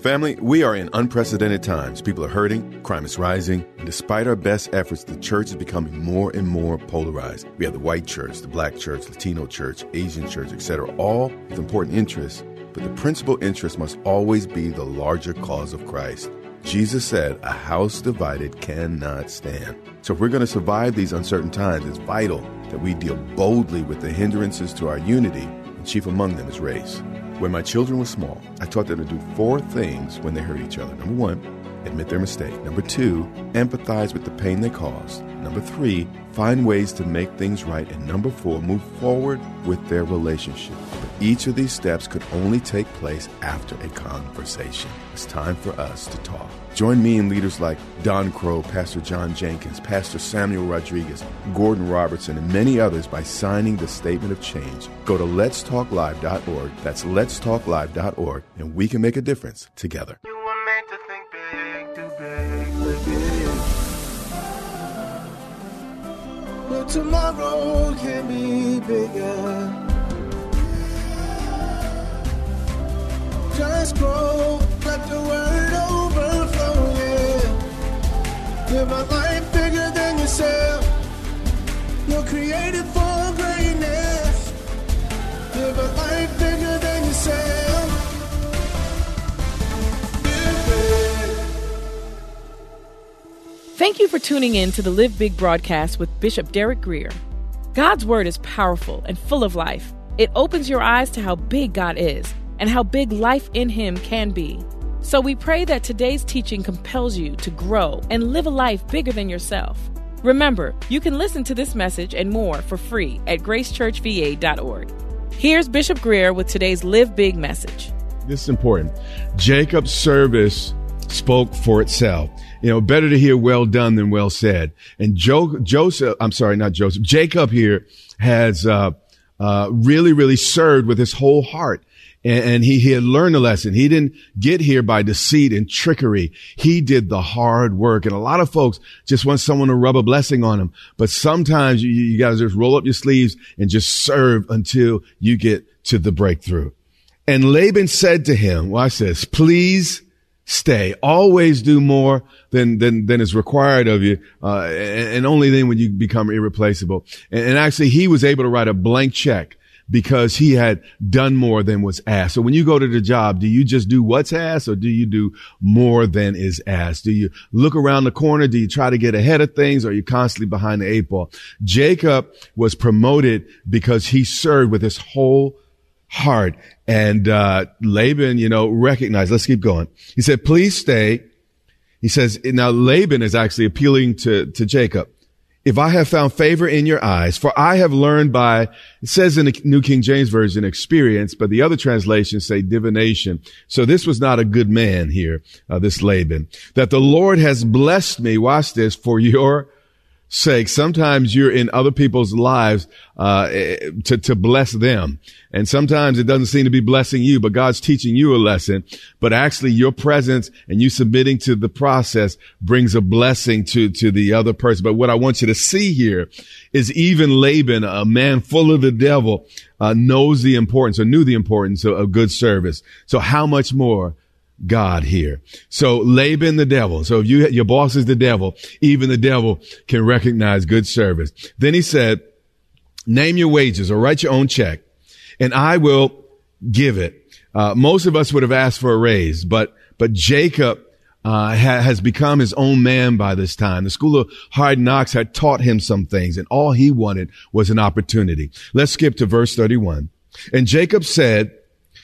Family, we are in unprecedented times. People are hurting, crime is rising, and despite our best efforts, the church is becoming more and more polarized. We have the white church, the black church, Latino church, Asian church, etc., all with important interests, but the principal interest must always be the larger cause of Christ. Jesus said, A house divided cannot stand. So if we're going to survive these uncertain times, it's vital that we deal boldly with the hindrances to our unity, and chief among them is race. When my children were small, I taught them to do four things when they hurt each other. Number one, admit their mistake. Number two, empathize with the pain they caused. Number three, find ways to make things right. And number four, move forward with their relationship. Each of these steps could only take place after a conversation. It's time for us to talk. Join me and leaders like Don Crow, Pastor John Jenkins, Pastor Samuel Rodriguez, Gordon Robertson, and many others by signing the Statement of Change. Go to letstalklive.org. That's letstalklive.org, and we can make a difference together. But tomorrow can be bigger. Grow, let the word overflow. Live a life bigger than yourself. You're created for greatness. Live a life bigger than yourself. Thank you for tuning in to the Live Big broadcast with Bishop Derek Grier. God's word is powerful and full of life. It opens your eyes to how big God is and how big life in Him can be. So we pray that today's teaching compels you to grow and live a life bigger than yourself. Remember, you can listen to this message and more for free at gracechurchva.org. Here's Bishop Grier with today's Live Big message. This is important. Jacob's service spoke for itself. You know, better to hear well done than well said. And jo- Joseph, I'm sorry, not Joseph, Jacob here has, uh, uh, really, really served with his whole heart. And, he, he had learned a lesson. He didn't get here by deceit and trickery. He did the hard work. And a lot of folks just want someone to rub a blessing on them. But sometimes you, you got to just roll up your sleeves and just serve until you get to the breakthrough. And Laban said to him, watch this, please stay. Always do more than than than is required of you, uh, and, and, only then when you become irreplaceable. And, and, actually, he was able to write a blank check because he had done more than was asked. So when you go to the job, do you just do what's asked, or do you do more than is asked? Do you look around the corner? Do you try to get ahead of things, or are you constantly behind the eight ball? Jacob was promoted because he served with his whole heart. And uh, Laban, you know, recognized. Let's keep going. He said, "Please stay." He says, "Now Laban is actually appealing to to Jacob. If I have found favor in your eyes, for I have learned by it says in the New King James Version experience, but the other translations say divination. So this was not a good man here, uh, this Laban. That the Lord has blessed me. Watch this for your sake. Sometimes you're in other people's lives uh, to to bless them, and sometimes it doesn't seem to be blessing you, but God's teaching you a lesson. But actually, your presence and you submitting to the process brings a blessing to to the other person. But what I want you to see here is even Laban, a man full of the devil, uh, knows the importance or knew the importance of, of good service. So how much more? God here. So Laban the devil. So if you, your boss is the devil, even the devil can recognize good service. Then he said, name your wages or write your own check and I will give it. Uh, most of us would have asked for a raise, but, but Jacob, uh, ha- has become his own man by this time. The school of hard knocks had taught him some things and all he wanted was an opportunity. Let's skip to verse 31. And Jacob said,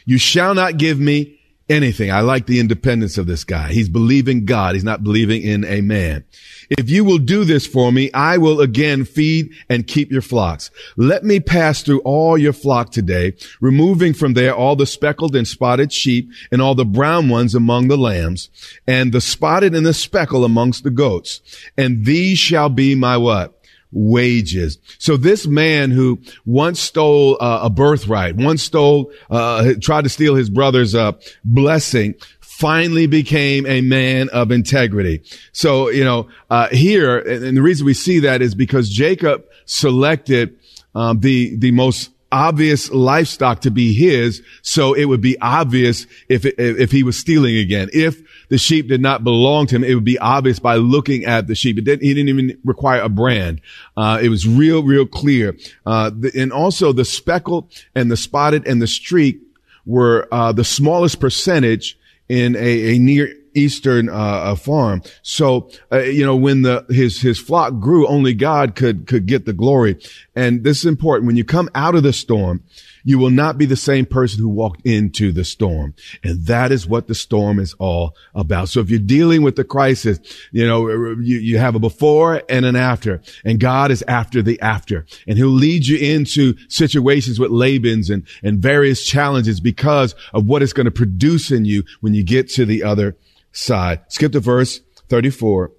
you shall not give me anything. I like the independence of this guy. He's believing God. He's not believing in a man. If you will do this for me, I will again feed and keep your flocks. Let me pass through all your flock today, removing from there all the speckled and spotted sheep and all the brown ones among the lambs and the spotted and the speckled amongst the goats. And these shall be my what? Wages. So this man who once stole uh, a birthright, once stole, uh, tried to steal his brother's uh, blessing, finally became a man of integrity. So, you know, uh, here, and the reason we see that is because Jacob selected um, the the most obvious livestock to be his, so it would be obvious if if he was stealing again. If the sheep did not belong to him, it would be obvious by looking at the sheep. It didn't, he didn't even require a brand. Uh, it was real, real clear. Uh, the, and also the speckled and the spotted and the streak were uh, the smallest percentage in a, a near eastern uh, farm. So uh, you know when the his his flock grew, only God could could get the glory. And this is important. When you come out of the storm, you will not be the same person who walked into the storm. And that is what the storm is all about. So if you're dealing with the crisis, you know, you, you have a before and an after and God is after the after and he'll lead you into situations with Laban's and, and various challenges because of what it's going to produce in you when you get to the other side. Skip to verse 34.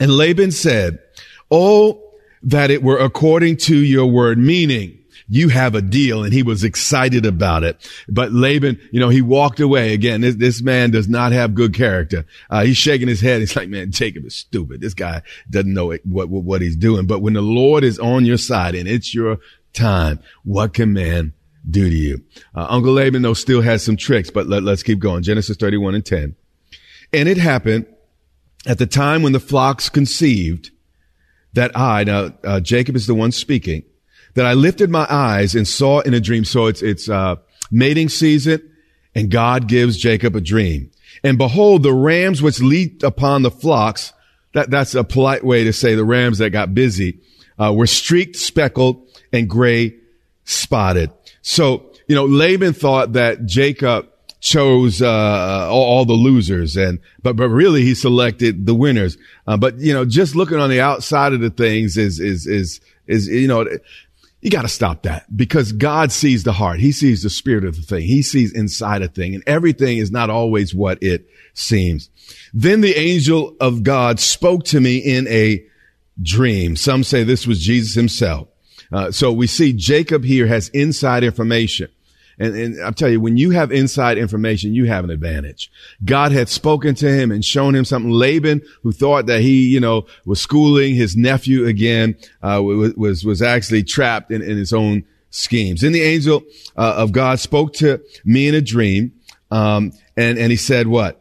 And Laban said, Oh, that it were according to your word, meaning you have a deal. And he was excited about it. But Laban, you know, he walked away. Again, this, this man does not have good character. Uh, he's shaking his head. He's like, man, Jacob is stupid. This guy doesn't know what, what, what he's doing. But when the Lord is on your side and it's your time, what can man do to you? Uh, Uncle Laban, though, still has some tricks, but let, let's keep going. Genesis 31 and 10. And it happened at the time when the flocks conceived that I, now, uh, Jacob is the one speaking, that I lifted my eyes and saw in a dream. So it's, it's, uh, mating season and God gives Jacob a dream. And behold, the rams which leaped upon the flocks, that, that's a polite way to say the rams that got busy, uh, were streaked, speckled, and gray spotted. So, you know, Laban thought that Jacob chose uh, all, all, the losers, and but but really he selected the winners. Uh, but you know, just looking on the outside of the things is is is is you know. You got to stop that because God sees the heart. He sees the spirit of the thing. He sees inside a thing and everything is not always what it seems. Then the angel of God spoke to me in a dream. Some say this was Jesus himself. Uh, so we see Jacob here has inside information. And, and I'll tell you, when you have inside information, you have an advantage. God had spoken to him and shown him something. Laban, who thought that he, you know, was schooling his nephew again, uh, was, was actually trapped in, in his own schemes. Then the angel uh, of God spoke to me in a dream. Um, and, and he said what?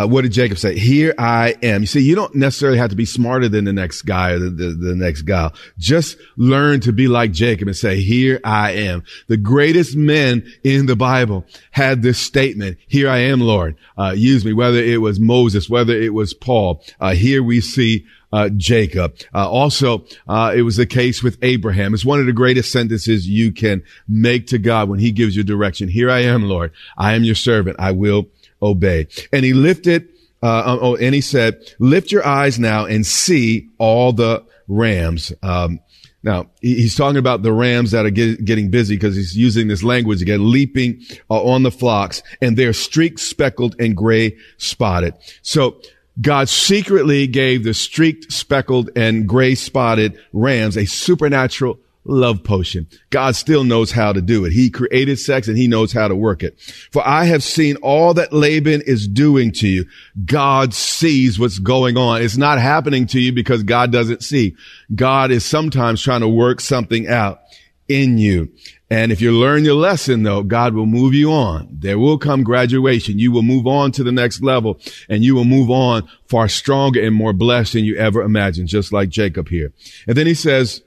Uh, what did Jacob say? Here I am. You see, you don't necessarily have to be smarter than the next guy or the, the, the, next gal. Just learn to be like Jacob and say, here I am. The greatest men in the Bible had this statement, here I am, Lord. Uh, use me, whether it was Moses, whether it was Paul. Uh, here we see uh, Jacob. Uh, also, uh, it was the case with Abraham. It's one of the greatest sentences you can make to God when he gives you direction. Here I am, Lord. I am your servant. I will obey. And he lifted, uh, oh, and he said, lift your eyes now and see all the rams. Um, now he's talking about the rams that are get, getting busy because he's using this language again, leaping uh, on the flocks and they're streaked, speckled and gray spotted. So God secretly gave the streaked, speckled and gray spotted rams a supernatural love potion. God still knows how to do it. He created sex and he knows how to work it. For I have seen all that Laban is doing to you. God sees what's going on. It's not happening to you because God doesn't see. God is sometimes trying to work something out in you. And if you learn your lesson though, God will move you on. There will come graduation. You will move on to the next level and you will move on far stronger and more blessed than you ever imagined, just like Jacob here. And then he says,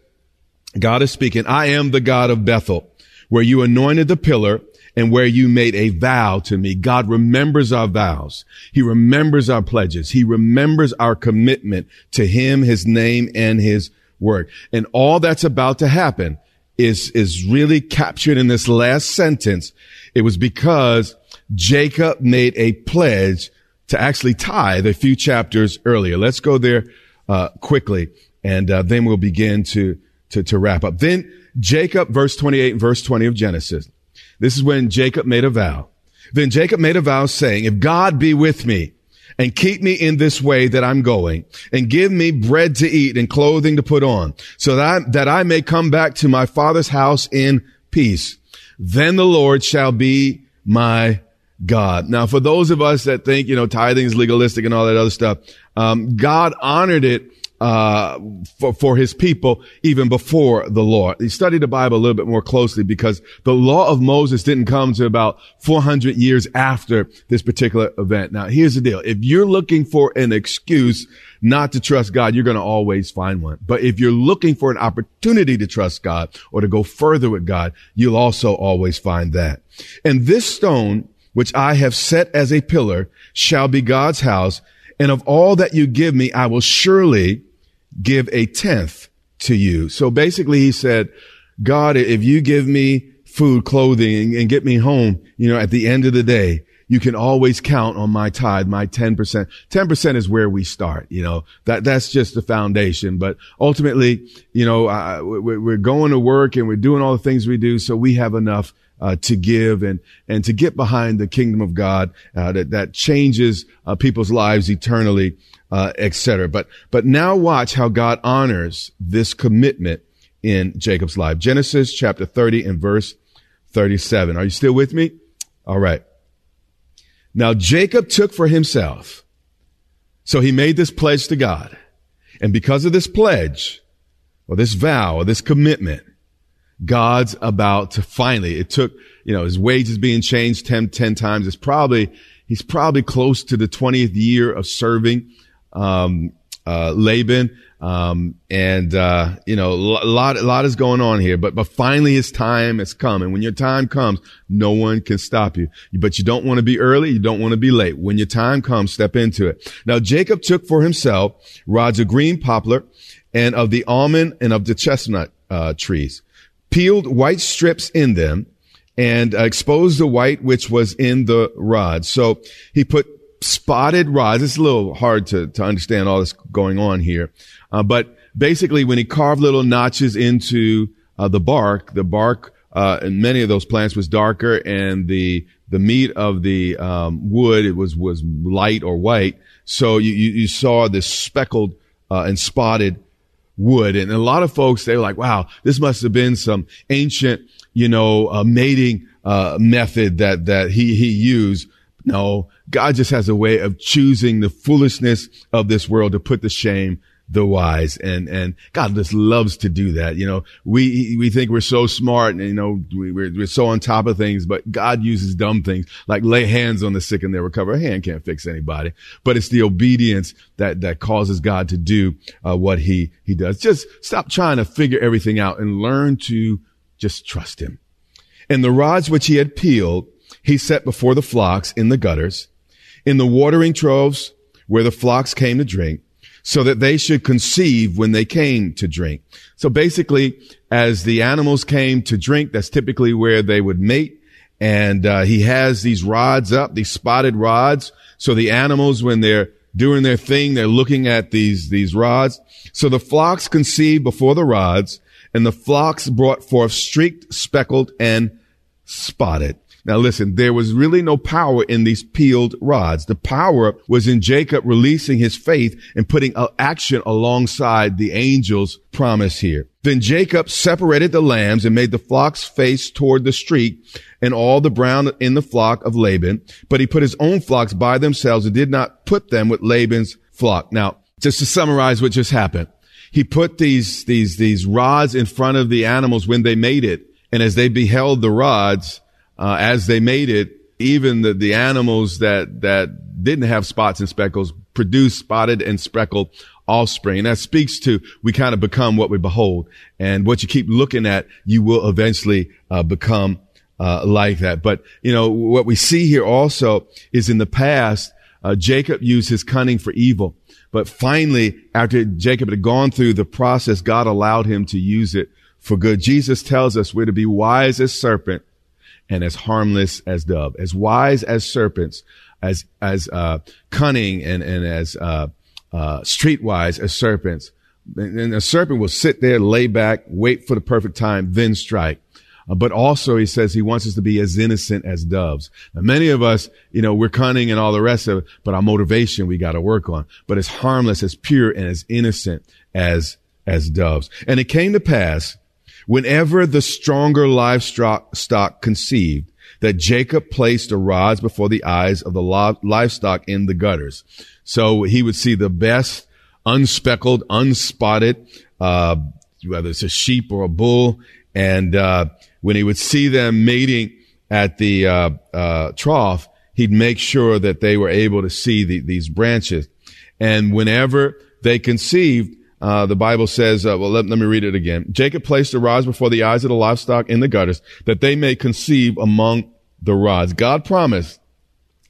God is speaking. I am the God of Bethel, where you anointed the pillar and where you made a vow to me. God remembers our vows. He remembers our pledges. He remembers our commitment to him, his name, and his word. And all that's about to happen is, is really captured in this last sentence. It was because Jacob made a pledge to actually tithe a few chapters earlier. Let's go there, uh, quickly and, uh, then we'll begin to, to, to wrap up. Then Jacob, verse 28 and verse 20 of Genesis. This is when Jacob made a vow. Then Jacob made a vow saying, if God be with me and keep me in this way that I'm going and give me bread to eat and clothing to put on so that I, that I may come back to my father's house in peace, then the Lord shall be my God. Now, for those of us that think, you know, tithing is legalistic and all that other stuff, um, God honored it uh, for, for his people even before the law. He studied the Bible a little bit more closely because the law of Moses didn't come to about 400 years after this particular event. Now, here's the deal. If you're looking for an excuse not to trust God, you're going to always find one. But if you're looking for an opportunity to trust God or to go further with God, you'll also always find that. And this stone, which I have set as a pillar, shall be God's house. And of all that you give me, I will surely give a tenth to you. So basically he said, God, if you give me food, clothing and get me home, you know, at the end of the day, you can always count on my tithe, my 10%. 10% is where we start, you know, that, that's just the foundation. But ultimately, you know, uh, we're going to work and we're doing all the things we do. So we have enough uh, to give and and to get behind the kingdom of God uh, that that changes uh, people's lives eternally uh, etc. But but now watch how God honors this commitment in Jacob's life. Genesis chapter 30 and verse 37. Are you still with me? All right. Now Jacob took for himself. So he made this pledge to God. And because of this pledge, or this vow, or this commitment, God's about to finally, it took, you know, his wages being changed 10, 10 times. It's probably, he's probably close to the 20th year of serving um, uh, Laban. Um, and, uh, you know, a lot, a lot is going on here, but, but finally his time has come. And when your time comes, no one can stop you. But you don't want to be early. You don't want to be late. When your time comes, step into it. Now, Jacob took for himself rods of green poplar and of the almond and of the chestnut, uh, trees, peeled white strips in them and uh, exposed the white which was in the rod. So he put spotted rods. It's a little hard to, to understand all this going on here. Uh, but basically when he carved little notches into uh, the bark, the bark uh, and many of those plants was darker and the the meat of the um, wood it was was light or white. So you you, you saw this speckled uh, and spotted wood, and a lot of folks they were like, "Wow, this must have been some ancient, you know, uh, mating uh, method that that he he used." No, God just has a way of choosing the foolishness of this world to put the shame the wise. And, and God just loves to do that. You know, we, we think we're so smart and, you know, we, are we're so on top of things, but God uses dumb things like lay hands on the sick and they recover. A hand can't fix anybody, but it's the obedience that, that causes God to do uh, what he, he does. Just stop trying to figure everything out and learn to just trust him. And the rods which he had peeled, he set before the flocks in the gutters, in the watering troughs where the flocks came to drink, so that they should conceive when they came to drink. So basically, as the animals came to drink, that's typically where they would mate. And uh, he has these rods up, these spotted rods. So the animals, when they're doing their thing, they're looking at these these rods. So the flocks conceived before the rods, and the flocks brought forth streaked, speckled, and spotted. Now listen, there was really no power in these peeled rods. The power was in Jacob releasing his faith and putting action alongside the angel's promise here. Then Jacob separated the lambs and made the flocks face toward the street and all the brown in the flock of Laban, but he put his own flocks by themselves and did not put them with Laban's flock. Now, just to summarize what just happened, he put these, these, these rods in front of the animals when they made it. And as they beheld the rods, uh, as they made it, even the, the animals that, that didn't have spots and speckles produced spotted and speckled offspring. And that speaks to we kind of become what we behold. And what you keep looking at, you will eventually uh, become uh, like that. But, you know, what we see here also is in the past, uh, Jacob used his cunning for evil. But finally, after Jacob had gone through the process, God allowed him to use it for good. Jesus tells us we're to be wise as serpent and as harmless as dove, as wise as serpents, as, as, uh, cunning and, and as, uh, uh, streetwise as serpents. And a serpent will sit there, lay back, wait for the perfect time, then strike. Uh, but also he says he wants us to be as innocent as doves. Now, many of us, you know, we're cunning and all the rest of it, but our motivation we got to work on. But as harmless, as pure, and as innocent as, as doves. And it came to pass whenever the stronger livestock conceived that Jacob placed the rods before the eyes of the livestock in the gutters. So he would see the best unspeckled, unspotted, uh, whether it's a sheep or a bull. And, uh, when he would see them mating at the, uh, uh trough, he'd make sure that they were able to see the, these branches. And whenever they conceived, uh, the Bible says, uh, well, let, let, me read it again. Jacob placed the rods before the eyes of the livestock in the gutters that they may conceive among the rods. God promised.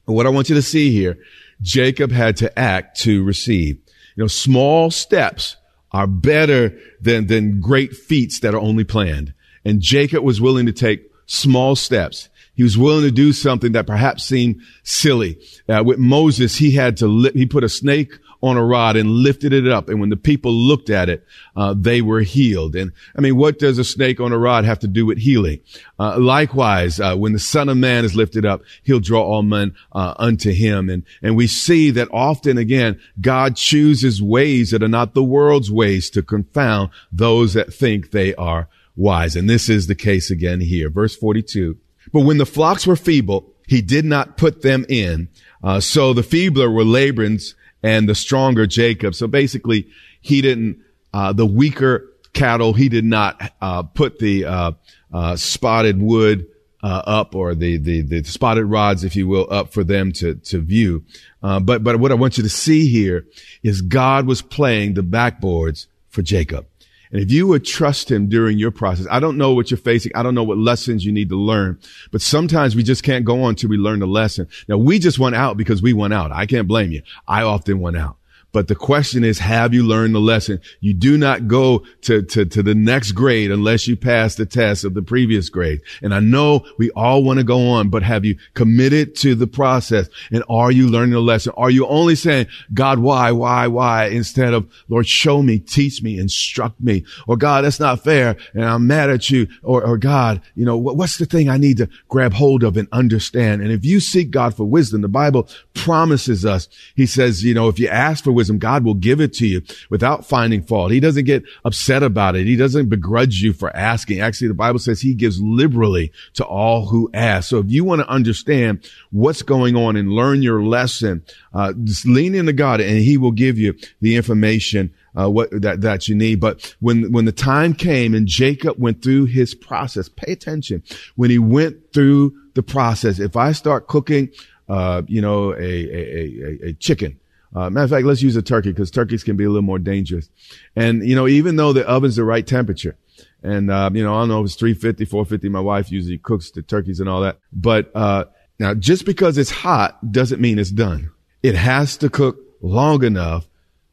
What I want you to see here, Jacob had to act to receive. You know, small steps are better than, than great feats that are only planned. And Jacob was willing to take small steps. He was willing to do something that perhaps seemed silly. Uh, with Moses, he had to, li- he put a snake on a rod and lifted it up. And when the people looked at it, uh, they were healed. And I mean, what does a snake on a rod have to do with healing? Uh, likewise, uh, when the son of man is lifted up, he'll draw all men, uh, unto him. And, and we see that often again, God chooses ways that are not the world's ways to confound those that think they are wise. And this is the case again here. Verse 42. But when the flocks were feeble, he did not put them in. Uh, so the feebler were Laban's and the stronger Jacob. So basically, he didn't, uh, the weaker cattle, he did not, uh, put the, uh, uh spotted wood, uh, up or the, the, the spotted rods, if you will, up for them to, to view. Uh, but, but what I want you to see here is God was playing the backboards for Jacob. And if you would trust him during your process, I don't know what you're facing. I don't know what lessons you need to learn, but sometimes we just can't go on till we learn the lesson. Now we just went out because we went out. I can't blame you. I often went out. But the question is, have you learned the lesson? You do not go to, to, to the next grade unless you pass the test of the previous grade. And I know we all want to go on, but have you committed to the process? And are you learning the lesson? Are you only saying, God, why, why, why? Instead of, Lord, show me, teach me, instruct me. Or God, that's not fair. And I'm mad at you. Or, or God, you know, what's the thing I need to grab hold of and understand? And if you seek God for wisdom, the Bible promises us, he says, you know, if you ask for wisdom, wisdom, God will give it to you without finding fault. He doesn't get upset about it. He doesn't begrudge you for asking. Actually, the Bible says he gives liberally to all who ask. So if you want to understand what's going on and learn your lesson, uh, just lean into God and he will give you the information uh, what that that you need. But when when the time came and Jacob went through his process, pay attention. When he went through the process, if I start cooking, uh, you know, a a, a, a chicken, uh, matter of fact, let's use a turkey because turkeys can be a little more dangerous. And, you know, even though the oven's the right temperature, and, uh, you know, I don't know if it's 350, 450. My wife usually cooks the turkeys and all that. But, uh, now just because it's hot doesn't mean it's done. It has to cook long enough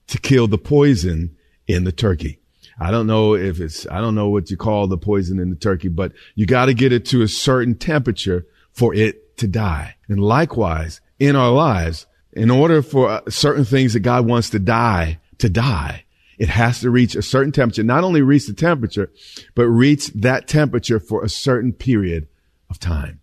to kill the poison in the turkey. I don't know if it's, I don't know what you call the poison in the turkey, but you got to get it to a certain temperature for it to die. And likewise, in our lives, in order for uh, certain things that God wants to die to die, it has to reach a certain temperature, not only reach the temperature, but reach that temperature for a certain period of time.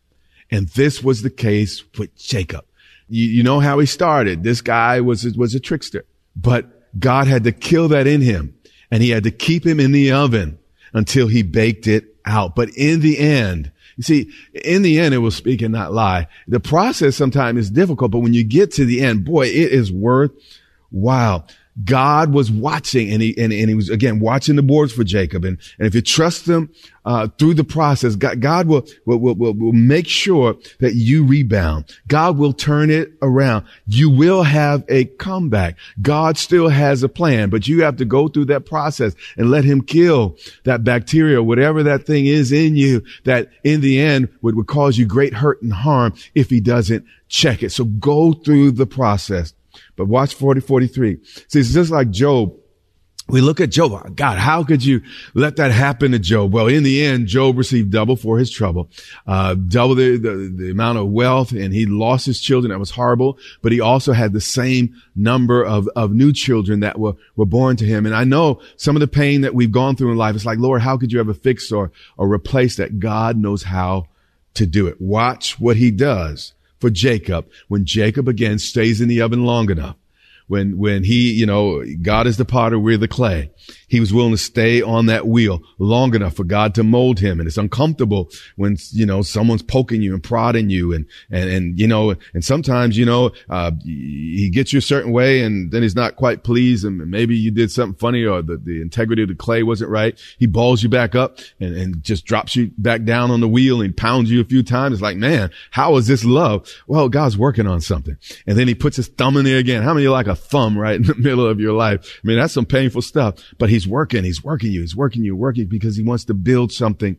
And this was the case with Jacob. You, you know how he started. This guy was, was a trickster, but God had to kill that in him and he had to keep him in the oven until he baked it out. But in the end, you see, in the end, it will speak and not lie. The process sometimes is difficult, but when you get to the end, boy, it is worth wow. God was watching and he, and, and he was again watching the boards for Jacob. And, and if you trust him, uh, through the process, God, God will, will, will, will make sure that you rebound. God will turn it around. You will have a comeback. God still has a plan, but you have to go through that process and let him kill that bacteria, whatever that thing is in you that in the end would, would cause you great hurt and harm if he doesn't check it. So go through the process. But watch 40, 43. See, it's just like Job. we look at Job. God, how could you let that happen to Job? Well, in the end, Job received double for his trouble, uh, double the, the, the, amount of wealth and he lost his children. That was horrible, but he also had the same number of, of new children that were, were born to him. And I know some of the pain that we've gone through in life. It's like, Lord, how could you ever fix or, or replace that? God knows how to do it. Watch what he does for Jacob when Jacob again stays in the oven long enough when, when he, you know, God is the potter, we're the clay. He was willing to stay on that wheel long enough for God to mold him. And it's uncomfortable when, you know, someone's poking you and prodding you and, and, and, you know, and sometimes, you know, uh, he gets you a certain way and then he's not quite pleased and maybe you did something funny or the, the integrity of the clay wasn't right. He balls you back up and, and just drops you back down on the wheel and pounds you a few times. It's like, man, how is this love? Well, God's working on something. And then he puts his thumb in there again. How many like a thumb right in the middle of your life? I mean, that's some painful stuff, but he's working, he's working you, he's working you, working because he wants to build something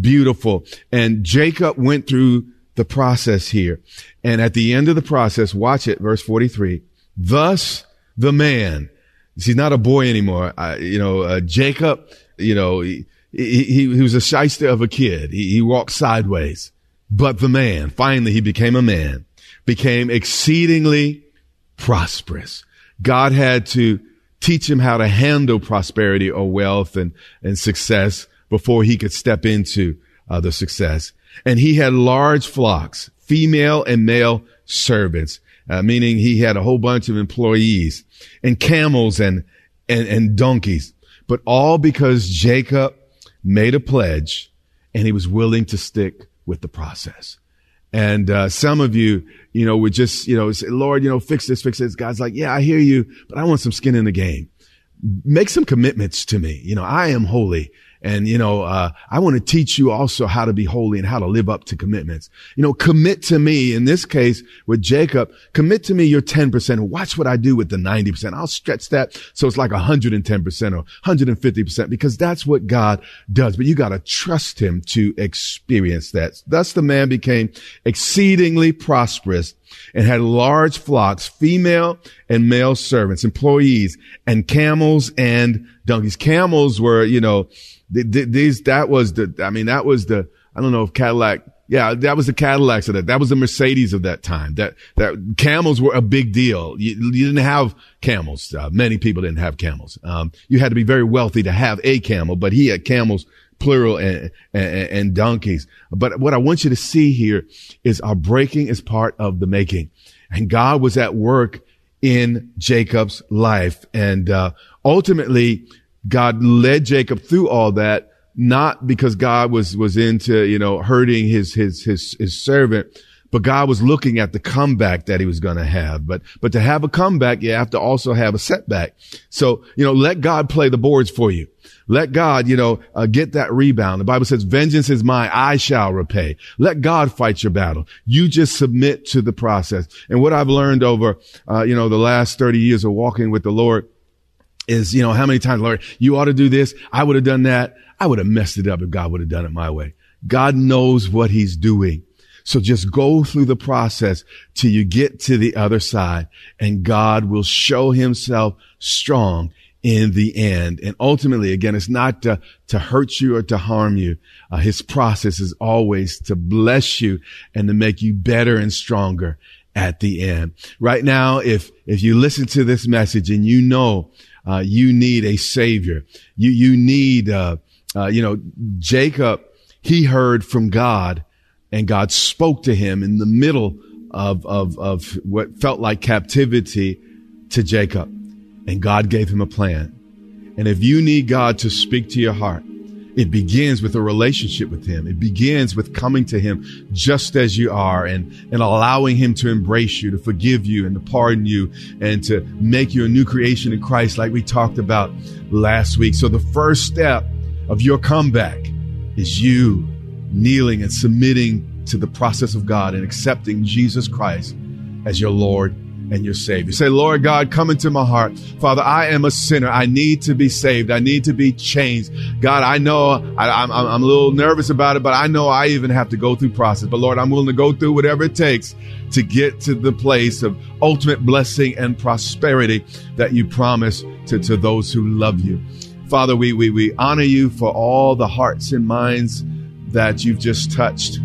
beautiful. And Jacob went through the process here. And at the end of the process, watch it, verse 43. Thus the man, he's not a boy anymore. I, you know, uh, Jacob, you know, he, he, he, was a shyster of a kid. He, he walked sideways. But the man, finally he became a man, became exceedingly prosperous. God had to teach him how to handle prosperity or wealth and, and success before he could step into uh, the success. And he had large flocks, female and male servants, uh, meaning he had a whole bunch of employees and camels and, and, and donkeys, but all because Jacob made a pledge and he was willing to stick with the process. And uh, some of you, you know, would just, you know, say, Lord, you know, fix this, fix this. God's like, yeah, I hear you, but I want some skin in the game. Make some commitments to me. You know, I am holy and, you know, uh, I want to teach you also how to be holy and how to live up to commitments. You know, commit to me in this case with Jacob, commit to me your 10%. Watch what I do with the 90%. I'll stretch that. So it's like 110% or 150% because that's what God does. But you got to trust him to experience that. Thus the man became exceedingly prosperous and had large flocks, female and male servants, employees and camels and donkeys. Camels were, you know, these, that was the, I mean, that was the, I don't know if Cadillac, yeah, that was the Cadillacs of that. That was the Mercedes of that time. That, that camels were a big deal. You, you didn't have camels. Uh, many people didn't have camels. Um, you had to be very wealthy to have a camel, but he had camels plural and, and, and, donkeys. But what I want you to see here is our breaking is part of the making. And God was at work in Jacob's life. And, uh, ultimately God led Jacob through all that, not because God was, was into, you know, hurting his, his, his, his servant, but God was looking at the comeback that he was going to have. But, but to have a comeback, you have to also have a setback. So, you know, let God play the boards for you. Let God, you know, uh, get that rebound. The Bible says, vengeance is mine. I shall repay. Let God fight your battle. You just submit to the process. And what I've learned over, uh, you know, the last 30 years of walking with the Lord, is, you know, how many times, Lord, you ought to do this. I would have done that. I would have messed it up if God would have done it my way. God knows what he's doing. So just go through the process till you get to the other side and God will show himself strong in the end. And ultimately, again, it's not to, to hurt you or to harm you. Uh, his process is always to bless you and to make you better and stronger at the end. Right now, if, if you listen to this message and you know uh, you need a savior. You, you need, uh, uh, you know, Jacob, he heard from God and God spoke to him in the middle of, of, of what felt like captivity to Jacob. And God gave him a plan. And if you need God to speak to your heart, it begins with a relationship with him. It begins with coming to him just as you are and, and allowing him to embrace you, to forgive you and to pardon you and to make you a new creation in Christ like we talked about last week. So the first step of your comeback is you kneeling and submitting to the process of God and accepting Jesus Christ as your Lord and your Savior. Say, Lord God, come into my heart. Father, I am a sinner. I need to be saved. I need to be changed. God, I know I, am I'm a little nervous about it, but I know I even have to go through process. But Lord, I'm willing to go through whatever it takes to get to the place of ultimate blessing and prosperity that you promise to, to those who love you. Father, we, we, we honor you for all the hearts and minds that you've just touched.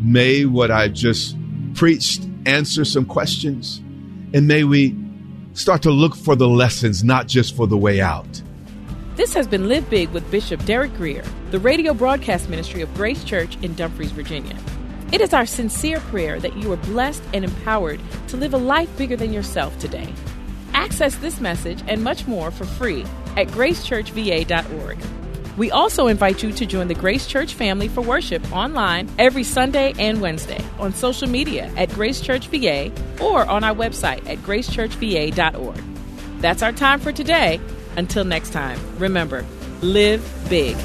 May what I've just preached answer some questions, and may we start to look for the lessons, not just for the way out. This has been Live Big with Bishop Derek Grier, the radio broadcast ministry of Grace Church in Dumfries, Virginia. It is our sincere prayer that you are blessed and empowered to live a life bigger than yourself today. Access this message and much more for free at gracechurchva.org. We also invite you to join the Grace Church family for worship online every Sunday and Wednesday on social media at Grace Church VA or on our website at gracechurchva.org. That's our time for today. Until next time, remember, live big.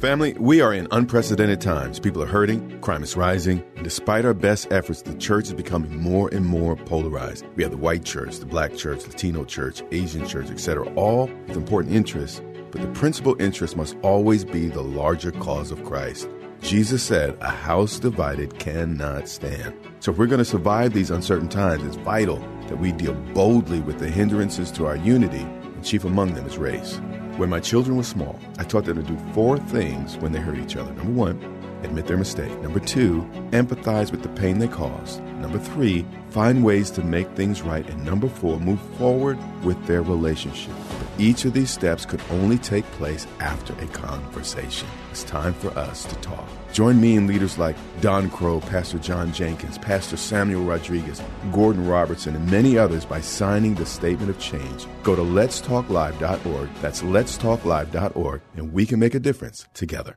Family, we are in unprecedented times. People are hurting, crime is rising, and despite our best efforts, the church is becoming more and more polarized. We have the white church, the black church, Latino church, Asian church, etc., all with important interests, but the principal interest must always be the larger cause of Christ. Jesus said, A house divided cannot stand. So if we're going to survive these uncertain times, it's vital that we deal boldly with the hindrances to our unity, and chief among them is race. When my children were small, I taught them to do four things when they hurt each other. Number one, admit their mistake. Number two, empathize with the pain they caused. Number three, find ways to make things right. And number four, move forward with their relationship. But each of these steps could only take place after a conversation. It's time for us to talk. Join me and leaders like Don Crow, Pastor John Jenkins, Pastor Samuel Rodriguez, Gordon Robertson, and many others by signing the Statement of Change. Go to letstalklive.org. That's letstalklive.org, and we can make a difference together.